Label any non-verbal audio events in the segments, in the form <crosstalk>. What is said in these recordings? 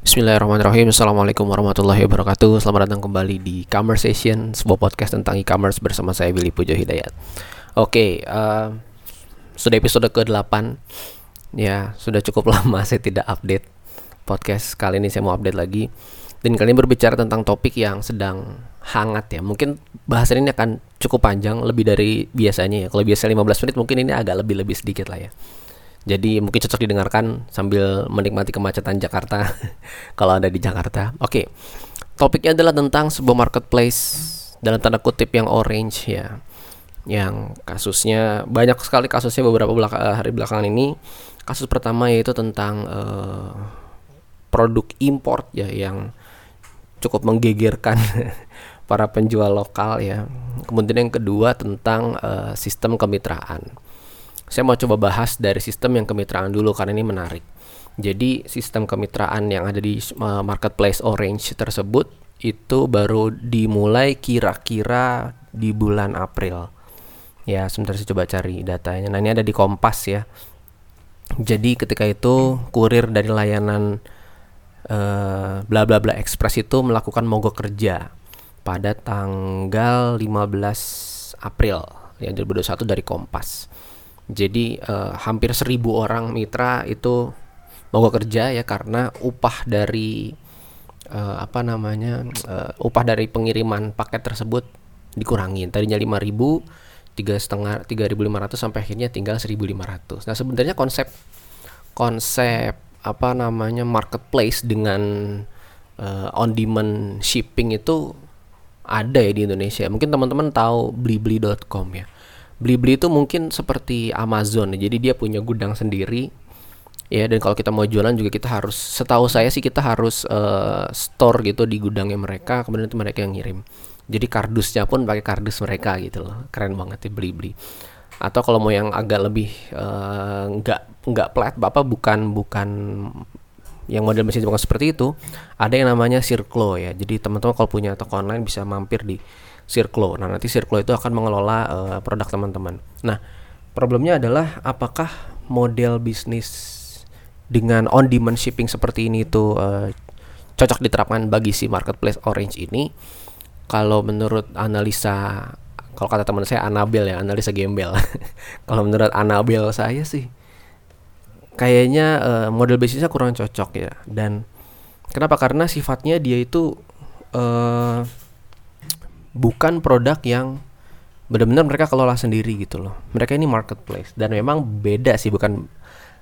Bismillahirrahmanirrahim. Assalamualaikum warahmatullahi wabarakatuh. Selamat datang kembali di Conversation Sebuah podcast tentang e-commerce bersama saya Billy Pujo Hidayat. Oke, uh, sudah episode ke-8 Ya, sudah cukup <laughs> lama saya tidak update podcast Kali ini saya mau update lagi. Dan kali ini berbicara tentang topik yang sedang hangat ya. Mungkin bahasan ini akan cukup panjang Lebih dari biasanya ya. Kalau biasa 15 menit mungkin ini agak lebih-lebih sedikit lah ya jadi mungkin cocok didengarkan sambil menikmati kemacetan Jakarta <laughs> kalau ada di Jakarta. Oke. Topiknya adalah tentang sebuah marketplace dalam tanda kutip yang orange ya. Yang kasusnya banyak sekali kasusnya beberapa belaka, hari belakangan ini. Kasus pertama yaitu tentang uh, produk import ya yang cukup menggegerkan <laughs> para penjual lokal ya. Kemudian yang kedua tentang uh, sistem kemitraan saya mau coba bahas dari sistem yang kemitraan dulu karena ini menarik. Jadi sistem kemitraan yang ada di uh, marketplace Orange tersebut itu baru dimulai kira-kira di bulan April. Ya, sebentar saya coba cari datanya. Nah, ini ada di Kompas ya. Jadi ketika itu kurir dari layanan uh, bla bla bla express itu melakukan mogok kerja pada tanggal 15 April ya 2021 dari Kompas. Jadi uh, hampir seribu orang mitra itu mogok kerja ya karena upah dari uh, apa namanya uh, upah dari pengiriman paket tersebut dikurangi tadinya lima ribu tiga setengah tiga ribu lima ratus sampai akhirnya tinggal seribu lima ratus. Nah sebenarnya konsep konsep apa namanya marketplace dengan uh, on demand shipping itu ada ya di Indonesia. Mungkin teman-teman tahu blibli.com ya Blibli itu mungkin seperti Amazon, jadi dia punya gudang sendiri. Ya, dan kalau kita mau jualan juga kita harus setahu saya sih kita harus uh, store gitu di gudangnya mereka, kemudian itu mereka yang ngirim. Jadi kardusnya pun pakai kardus mereka gitu loh. Keren banget ya Blibli. Atau kalau mau yang agak lebih uh, nggak nggak plat, Bapak bukan bukan yang model mesin bukan seperti itu, ada yang namanya Circlo ya. Jadi teman-teman kalau punya toko online bisa mampir di Circlo. Nah, nanti Circlo itu akan mengelola uh, produk teman-teman. Nah, problemnya adalah apakah model bisnis dengan on demand shipping seperti ini itu uh, cocok diterapkan bagi si marketplace Orange ini? Kalau menurut analisa kalau kata teman saya Anabel ya, analisa gembel. <laughs> kalau menurut Anabel saya sih kayaknya uh, model bisnisnya kurang cocok ya. Dan kenapa? Karena sifatnya dia itu uh, bukan produk yang benar-benar mereka kelola sendiri gitu loh. Mereka ini marketplace dan memang beda sih bukan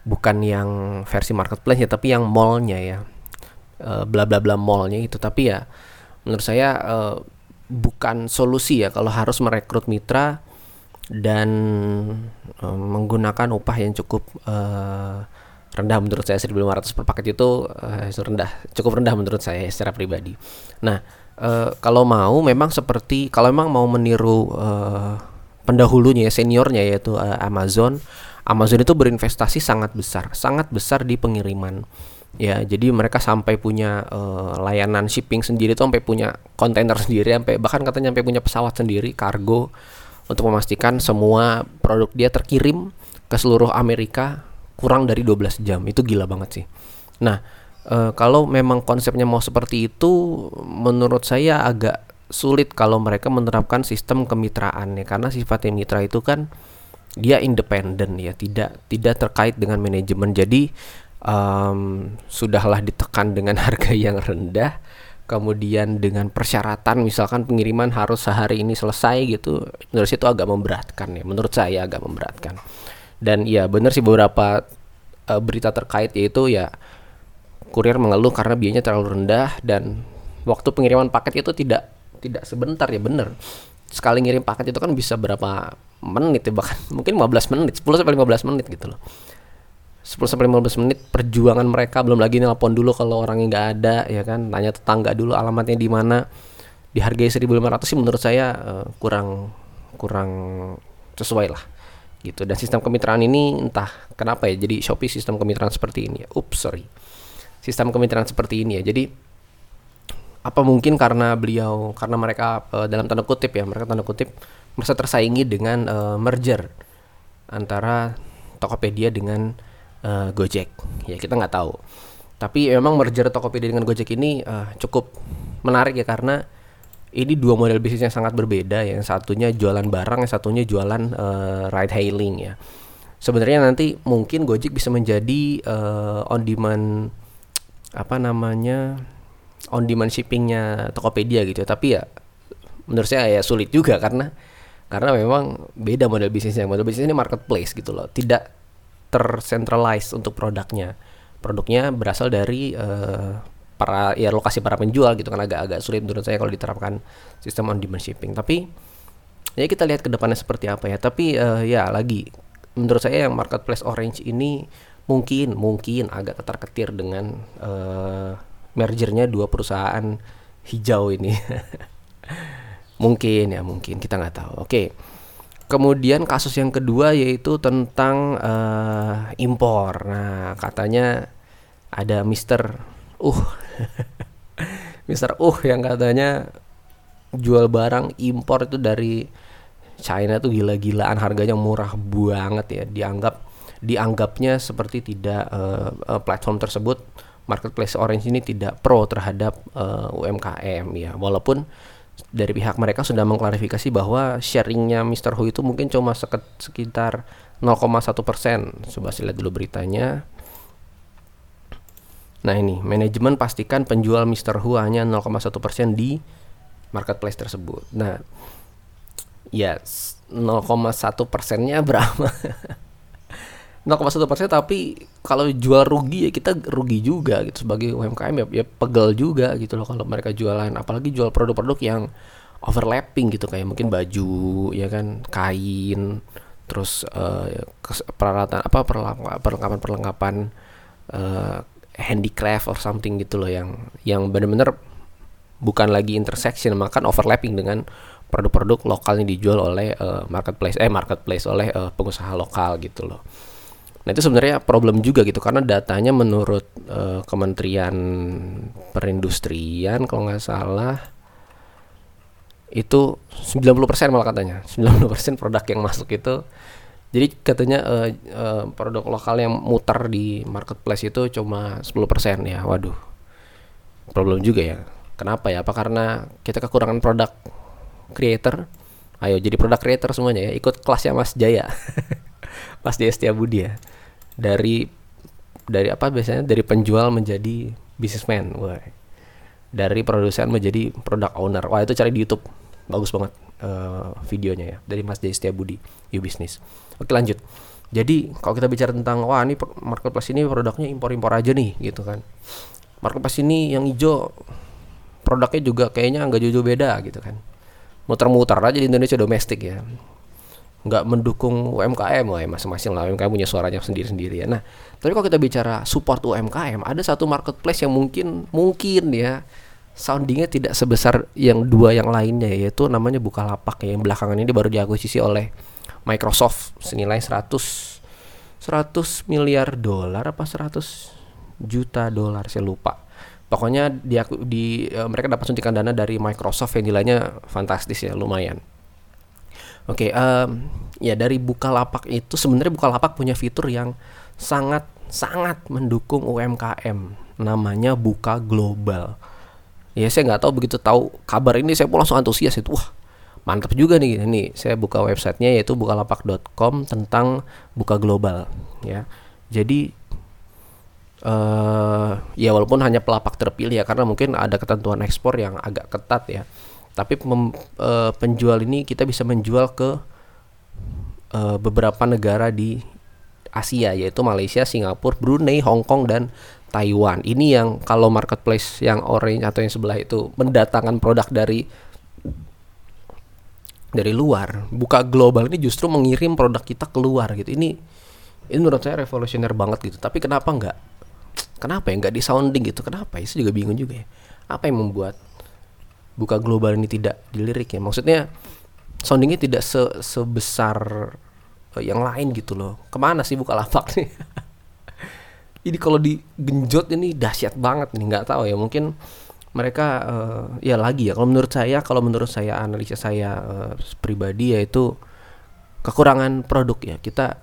bukan yang versi marketplace ya tapi yang mallnya ya. Uh, bla bla bla mallnya itu tapi ya menurut saya uh, bukan solusi ya kalau harus merekrut mitra dan uh, menggunakan upah yang cukup rendah menurut saya 1500 per paket itu rendah cukup rendah menurut saya secara pribadi. Nah, uh, kalau mau memang seperti kalau memang mau meniru uh, pendahulunya ya seniornya yaitu uh, Amazon Amazon itu berinvestasi sangat besar sangat besar di pengiriman. Ya jadi mereka sampai punya uh, layanan shipping sendiri tuh sampai punya kontainer <laughs> sendiri sampai bahkan katanya sampai punya pesawat sendiri kargo untuk memastikan semua produk dia terkirim ke seluruh Amerika kurang dari 12 jam. Itu gila banget sih. Nah uh, kalau memang konsepnya mau seperti itu menurut saya agak sulit kalau mereka menerapkan sistem kemitraan ya. Karena sifatnya mitra itu kan dia independen ya tidak tidak terkait dengan manajemen. Jadi um, sudahlah ditekan dengan <laughs> harga yang rendah kemudian dengan persyaratan misalkan pengiriman harus sehari ini selesai gitu menurut saya itu agak memberatkan ya. Menurut saya agak memberatkan. Dan ya benar sih beberapa uh, berita terkait yaitu ya kurir mengeluh karena biayanya terlalu rendah dan waktu pengiriman paket itu tidak tidak sebentar ya bener. Sekali ngirim paket itu kan bisa berapa menit ya bahkan <laughs> mungkin 15 menit 10 sampai 15 menit gitu loh. 10 sampai 15 menit perjuangan mereka belum lagi nelpon dulu kalau orangnya nggak ada ya kan tanya tetangga dulu alamatnya di mana. Dihargai 1500 sih menurut saya uh, kurang kurang sesuai lah gitu. Dan sistem kemitraan ini entah kenapa ya jadi Shopee sistem kemitraan seperti ini ya. Ups sorry sistem kemitraan seperti ini ya. Jadi apa mungkin karena beliau karena mereka uh, dalam tanda kutip ya mereka tanda kutip merasa tersaingi dengan uh, merger antara Tokopedia dengan uh, Gojek ya kita nggak tahu Tapi memang merger Tokopedia dengan Gojek ini uh, cukup menarik ya karena ini dua model bisnis yang sangat berbeda. Yang satunya jualan barang, yang satunya jualan uh, ride hailing ya. Sebenarnya nanti mungkin Gojek bisa menjadi uh, on demand apa namanya on demand shippingnya Tokopedia gitu. Tapi ya menurut saya ya sulit juga karena karena memang beda model bisnisnya. Model bisnis ini marketplace gitu loh, tidak tercentralized untuk produknya. Produknya berasal dari uh, para ya lokasi para penjual gitu kan agak-agak sulit menurut saya kalau diterapkan sistem on demand shipping. Tapi ya kita lihat ke depannya seperti apa ya. Tapi uh, ya lagi menurut saya yang marketplace Orange ini mungkin mungkin agak ketar-ketir dengan uh, mergernya dua perusahaan hijau ini. <laughs> mungkin ya mungkin kita nggak tahu. Oke. Kemudian kasus yang kedua yaitu tentang uh, impor. Nah, katanya ada Mister Uh <laughs> Mister Uh yang katanya jual barang impor itu dari China tuh gila-gilaan harganya murah banget ya dianggap dianggapnya seperti tidak uh, platform tersebut marketplace Orange ini tidak pro terhadap uh, UMKM ya walaupun dari pihak mereka sudah mengklarifikasi bahwa sharingnya Mr. Hu itu mungkin cuma sekitar 0,1 persen. Coba lihat dulu beritanya. Nah ini, manajemen pastikan penjual Mr. Hu hanya 0,1 persen di marketplace tersebut. Nah, ya 0,1 persennya berapa? <laughs> 0,1 persen tapi kalau jual rugi ya kita rugi juga gitu. Sebagai UMKM ya, ya pegel juga gitu loh kalau mereka jualan. Apalagi jual produk-produk yang overlapping gitu kayak mungkin baju ya kan kain terus uh, peralatan apa perlengkapan perlengkapan uh, handicraft or something gitu loh yang yang benar-benar bukan lagi intersection makan overlapping dengan produk-produk lokal yang dijual oleh uh, marketplace eh marketplace oleh uh, pengusaha lokal gitu loh Nah itu sebenarnya problem juga gitu karena datanya menurut uh, Kementerian Perindustrian kalau nggak salah itu 90% malah katanya 90% produk yang masuk itu. Jadi katanya uh, uh, produk lokal yang muter di marketplace itu cuma 10% ya waduh. Problem juga ya. Kenapa ya? Apa karena kita kekurangan produk creator? Ayo jadi produk creator semuanya ya ikut kelasnya Mas Jaya. <laughs> Mas Jaya Budi ya dari dari apa biasanya? Dari penjual menjadi businessman wah dari produsen menjadi product owner. Wah itu cari di YouTube. Bagus banget uh, videonya ya dari Mas Jay Budi You Business. Oke lanjut. Jadi kalau kita bicara tentang wah ini marketplace ini produknya impor-impor aja nih gitu kan. Marketplace ini yang hijau produknya juga kayaknya nggak jauh-jauh beda gitu kan. Muter-muter aja di Indonesia domestik ya nggak mendukung UMKM lah ya masing-masing lah UMKM punya suaranya sendiri-sendiri ya. Nah, tapi kalau kita bicara support UMKM, ada satu marketplace yang mungkin mungkin ya soundingnya tidak sebesar yang dua yang lainnya yaitu namanya Bukalapak ya, yang belakangan ini baru diakuisisi oleh Microsoft senilai 100 100 miliar dolar apa 100 juta dolar saya lupa. Pokoknya di, di uh, mereka dapat suntikan dana dari Microsoft yang nilainya fantastis ya, lumayan. Oke, okay, um, ya dari Bukalapak itu sebenarnya Bukalapak punya fitur yang sangat sangat mendukung UMKM. Namanya Buka Global. Ya saya nggak tahu begitu tahu kabar ini saya pun langsung antusias itu. Wah, mantap juga nih ini saya buka websitenya yaitu bukalapak.com tentang buka global ya jadi uh, ya walaupun hanya pelapak terpilih ya karena mungkin ada ketentuan ekspor yang agak ketat ya tapi pem, uh, penjual ini kita bisa menjual ke uh, beberapa negara di Asia yaitu Malaysia, Singapura, Brunei, Hong Kong dan Taiwan. Ini yang kalau marketplace yang orange atau yang sebelah itu mendatangkan produk dari dari luar. Buka global ini justru mengirim produk kita keluar gitu. Ini ini menurut saya revolusioner banget gitu. Tapi kenapa enggak? Kenapa ya enggak di sounding gitu? Kenapa ya? Saya juga bingung juga ya. Apa yang membuat buka global ini tidak dilirik ya. Maksudnya soundingnya tidak se sebesar uh, yang lain gitu loh. Ke mana sih buka lapak nih? <laughs> Ini kalau digenjot ini dahsyat banget nih nggak tahu ya. Mungkin mereka uh, ya lagi ya. Kalau menurut saya kalau menurut saya analisa saya uh, pribadi yaitu kekurangan produk ya. Kita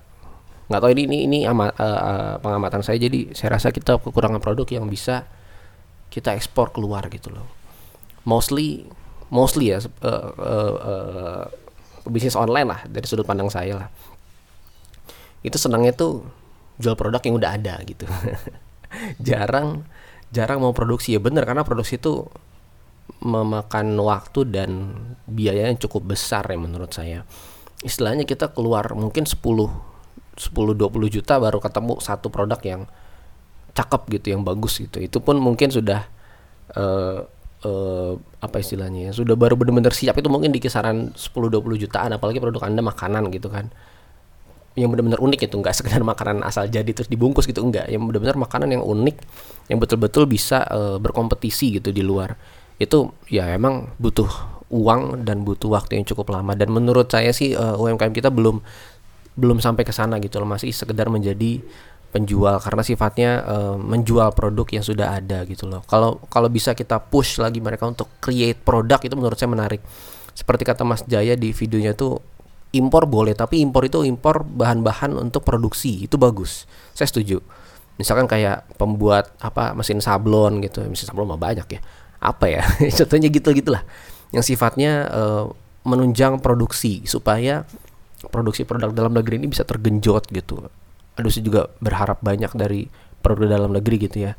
nggak tahu ini ini ini ama, uh, uh, pengamatan saya. Jadi saya rasa kita kekurangan produk yang bisa kita ekspor keluar gitu loh mostly mostly ya uh, uh, uh, bisnis online lah dari sudut pandang saya lah. Itu senangnya tuh jual produk yang udah ada gitu. <laughs> Jarang jarang mau produksi ya bener karena produksi itu memakan waktu dan biaya yang cukup besar ya menurut saya. Istilahnya kita keluar mungkin 10 10 20 juta baru ketemu satu produk yang cakep gitu yang bagus gitu. Itu pun mungkin sudah uh, uh, apa istilahnya ya sudah baru benar-benar siap. Itu mungkin di kisaran 10 20 jutaan apalagi produk Anda makanan gitu kan. Yang benar-benar unik itu nggak sekedar makanan asal jadi terus dibungkus gitu enggak yang benar-benar makanan yang unik yang betul-betul bisa uh, berkompetisi gitu di luar. Itu ya emang butuh uang dan butuh waktu yang cukup lama. Dan menurut saya sih uh, UMKM kita belum belum sampai ke sana gitu loh masih sekedar menjadi penjual karena sifatnya uh, menjual produk yang sudah ada gitu loh. Kalau kalau bisa kita push lagi mereka untuk create produk itu menurut saya menarik. Seperti kata Mas Jaya di videonya tuh impor boleh tapi impor itu impor bahan-bahan untuk produksi itu bagus. Saya setuju. Misalkan kayak pembuat apa mesin sablon gitu, mesin sablon mah banyak ya. Apa ya? <laughs> Contohnya gitu gitulah. Yang sifatnya uh, menunjang produksi supaya produksi produk dalam negeri ini bisa tergenjot gitu. Aduh saya juga berharap banyak dari produk dalam negeri gitu ya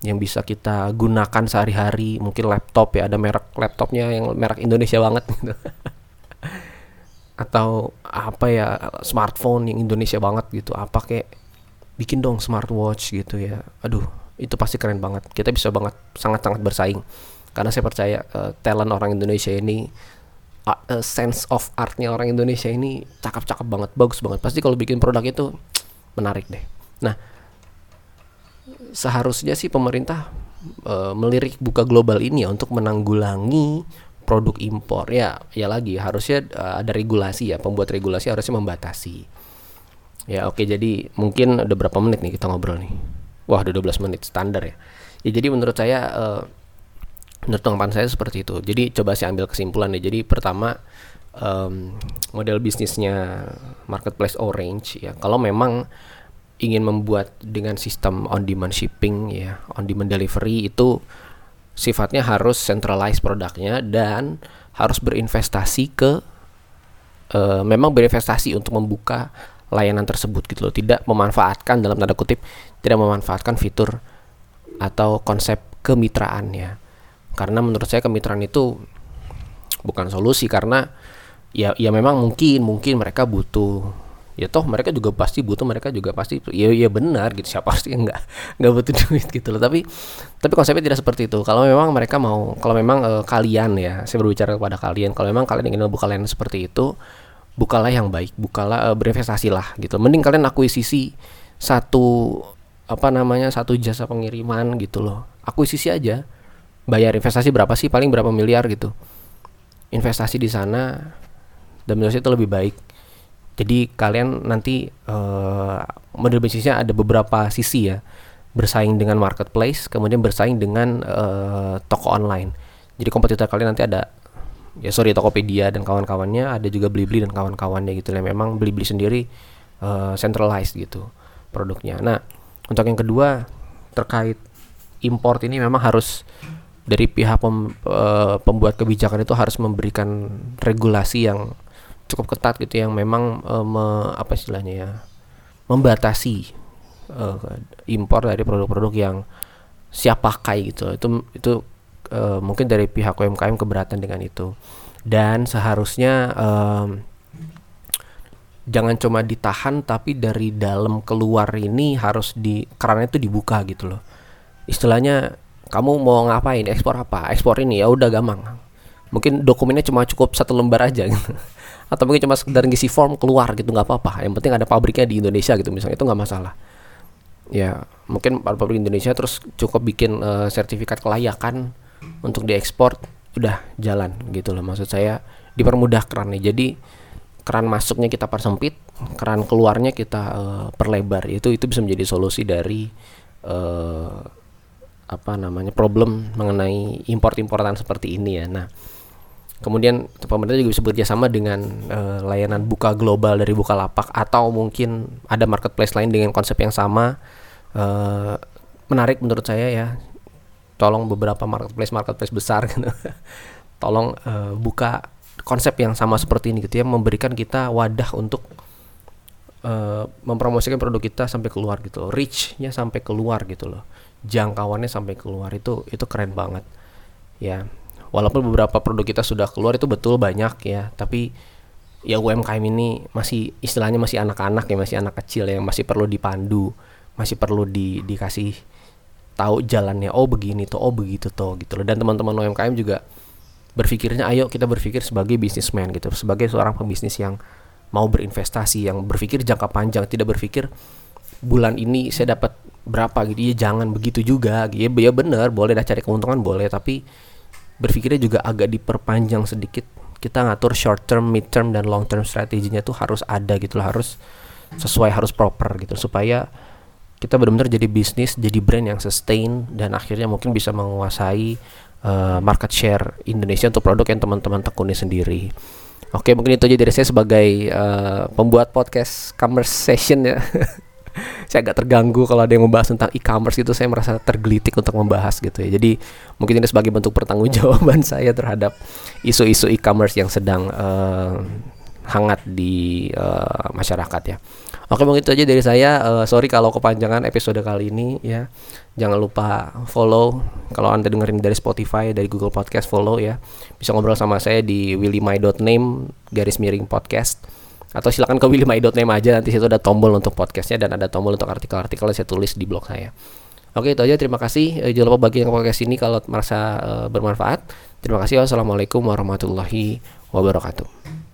yang bisa kita gunakan sehari-hari. Mungkin laptop ya ada merek laptopnya yang merek Indonesia banget gitu. <laughs> Atau apa ya smartphone yang Indonesia banget gitu. Apa kayak bikin dong smartwatch gitu ya. Aduh itu pasti keren banget. Kita bisa banget sangat-sangat bersaing. Karena saya percaya uh, talent orang Indonesia ini uh, sense of artnya orang Indonesia ini cakep-cakep banget bagus banget. Pasti kalau bikin produk itu menarik deh. Nah seharusnya sih pemerintah uh, melirik buka global ini ya untuk menanggulangi produk impor. Ya ya lagi harusnya uh, ada regulasi ya pembuat regulasi harusnya membatasi. Ya oke jadi mungkin udah berapa menit nih kita ngobrol nih? Wah udah 12 menit standar ya. Ya jadi menurut saya uh, menurut tanggapan saya seperti itu. Jadi coba saya ambil kesimpulan nih jadi pertama um, model bisnisnya marketplace orange ya. Kalau memang ingin membuat dengan sistem on demand shipping ya on demand delivery itu sifatnya harus centralize produknya dan harus berinvestasi ke uh, memang berinvestasi untuk membuka layanan tersebut gitu loh. Tidak memanfaatkan dalam tanda kutip tidak memanfaatkan fitur atau konsep kemitraan ya karena menurut saya kemitraan itu bukan solusi karena ya ya memang mungkin mungkin mereka butuh ya toh mereka juga pasti butuh mereka juga pasti ya ya benar gitu siapa <laughs> sih nggak nggak butuh duit gitu loh. Tapi tapi konsepnya tidak seperti itu. Kalau memang mereka mau kalau memang uh, kalian ya saya berbicara kepada kalian kalau memang kalian ingin membuka layanan seperti itu bukalah yang baik bukalah uh, berinvestasilah gitu. Mending kalian akuisisi satu apa namanya satu jasa pengiriman gitu loh. Akuisisi aja. Bayar investasi berapa sih? Paling berapa miliar gitu. Investasi di sana dan menurut saya itu lebih baik. Jadi kalian nanti uh, model bisnisnya ada beberapa sisi ya. Bersaing dengan marketplace kemudian bersaing dengan uh, toko online. Jadi kompetitor kalian nanti ada ya sorry Tokopedia dan kawan-kawannya ada juga Blibli dan kawan-kawannya gitu. Ya memang Blibli sendiri uh, centralized gitu produknya. Nah untuk yang kedua terkait import ini memang harus dari pihak pem, uh, pembuat kebijakan itu harus memberikan regulasi yang cukup ketat gitu yang memang uh, me, apa istilahnya ya membatasi uh, impor dari produk-produk yang siap pakai gitu itu itu uh, mungkin dari pihak UMKM keberatan dengan itu. Dan seharusnya um, jangan cuma ditahan tapi dari dalam keluar ini harus di kerannya itu dibuka gitu loh. Istilahnya kamu mau ngapain? Ekspor apa? Ekspor ini. Ya udah gampang mungkin dokumennya cuma cukup satu lembar aja gitu. Atau mungkin cuma sekedar ngisi form keluar gitu nggak apa-apa. Yang penting ada pabriknya di Indonesia gitu misalnya itu nggak masalah. Ya mungkin pabrik Indonesia terus cukup bikin uh, sertifikat kelayakan untuk diekspor udah jalan gitu loh. Maksud saya dipermudah kerannya. Jadi keran masuknya kita persempit keran keluarnya kita uh, perlebar. Itu itu bisa menjadi solusi dari uh, apa namanya problem mengenai import-importan seperti ini ya. Nah, Kemudian pemerintah juga bisa bekerja sama dengan uh, layanan buka global dari Bukalapak atau mungkin ada marketplace lain dengan konsep yang sama. Uh, menarik menurut saya ya. Tolong beberapa marketplace marketplace besar gitu. <laughs> Tolong uh, buka konsep yang sama seperti ini gitu ya, memberikan kita wadah untuk uh, mempromosikan produk kita sampai keluar gitu loh. Reach-nya sampai keluar gitu loh. Jangkauannya sampai keluar itu itu keren banget. Ya, walaupun beberapa produk kita sudah keluar itu betul banyak ya tapi ya UMKM ini masih istilahnya masih anak-anak ya masih anak kecil ya masih perlu dipandu masih perlu di dikasih tahu jalannya oh begini tuh oh begitu tuh gitu loh. Dan teman-teman UMKM juga berpikirnya ayo kita berpikir sebagai bisnismen gitu sebagai seorang pembisnis yang mau berinvestasi yang berpikir jangka panjang tidak berpikir bulan ini saya dapat berapa gitu. Ya jangan begitu juga ya ya benar boleh dah cari keuntungan boleh tapi berpikirnya juga agak diperpanjang sedikit kita ngatur short term, mid term dan long term strateginya tuh harus ada gitu loh, harus sesuai harus proper gitu supaya kita benar-benar jadi bisnis, jadi brand yang sustain dan akhirnya mungkin bisa menguasai uh, market share Indonesia untuk produk yang teman-teman tekuni sendiri. Oke, mungkin itu aja dari saya sebagai uh, pembuat podcast conversation ya. <laughs> saya agak terganggu kalau ada yang membahas tentang e-commerce itu saya merasa tergelitik untuk membahas gitu ya. Jadi mungkin ini sebagai bentuk pertanggungjawaban <laughs> saya terhadap isu-isu e-commerce yang sedang uh, hangat di uh, masyarakat ya. Oke mungkin itu aja dari saya. Uh, sorry kalau kepanjangan episode kali ini ya. Jangan lupa follow kalau anda dengerin dari Spotify, dari Google Podcast follow ya. Bisa ngobrol sama saya di willymai.name garis miring podcast atau silakan ke willymy.name aja nanti situ ada tombol untuk podcastnya dan ada tombol untuk artikel-artikel yang saya tulis di blog saya. Oke itu aja terima kasih eh, jangan lupa bagi yang podcast ini kalau merasa uh, bermanfaat. Terima kasih wassalamualaikum warahmatullahi wabarakatuh.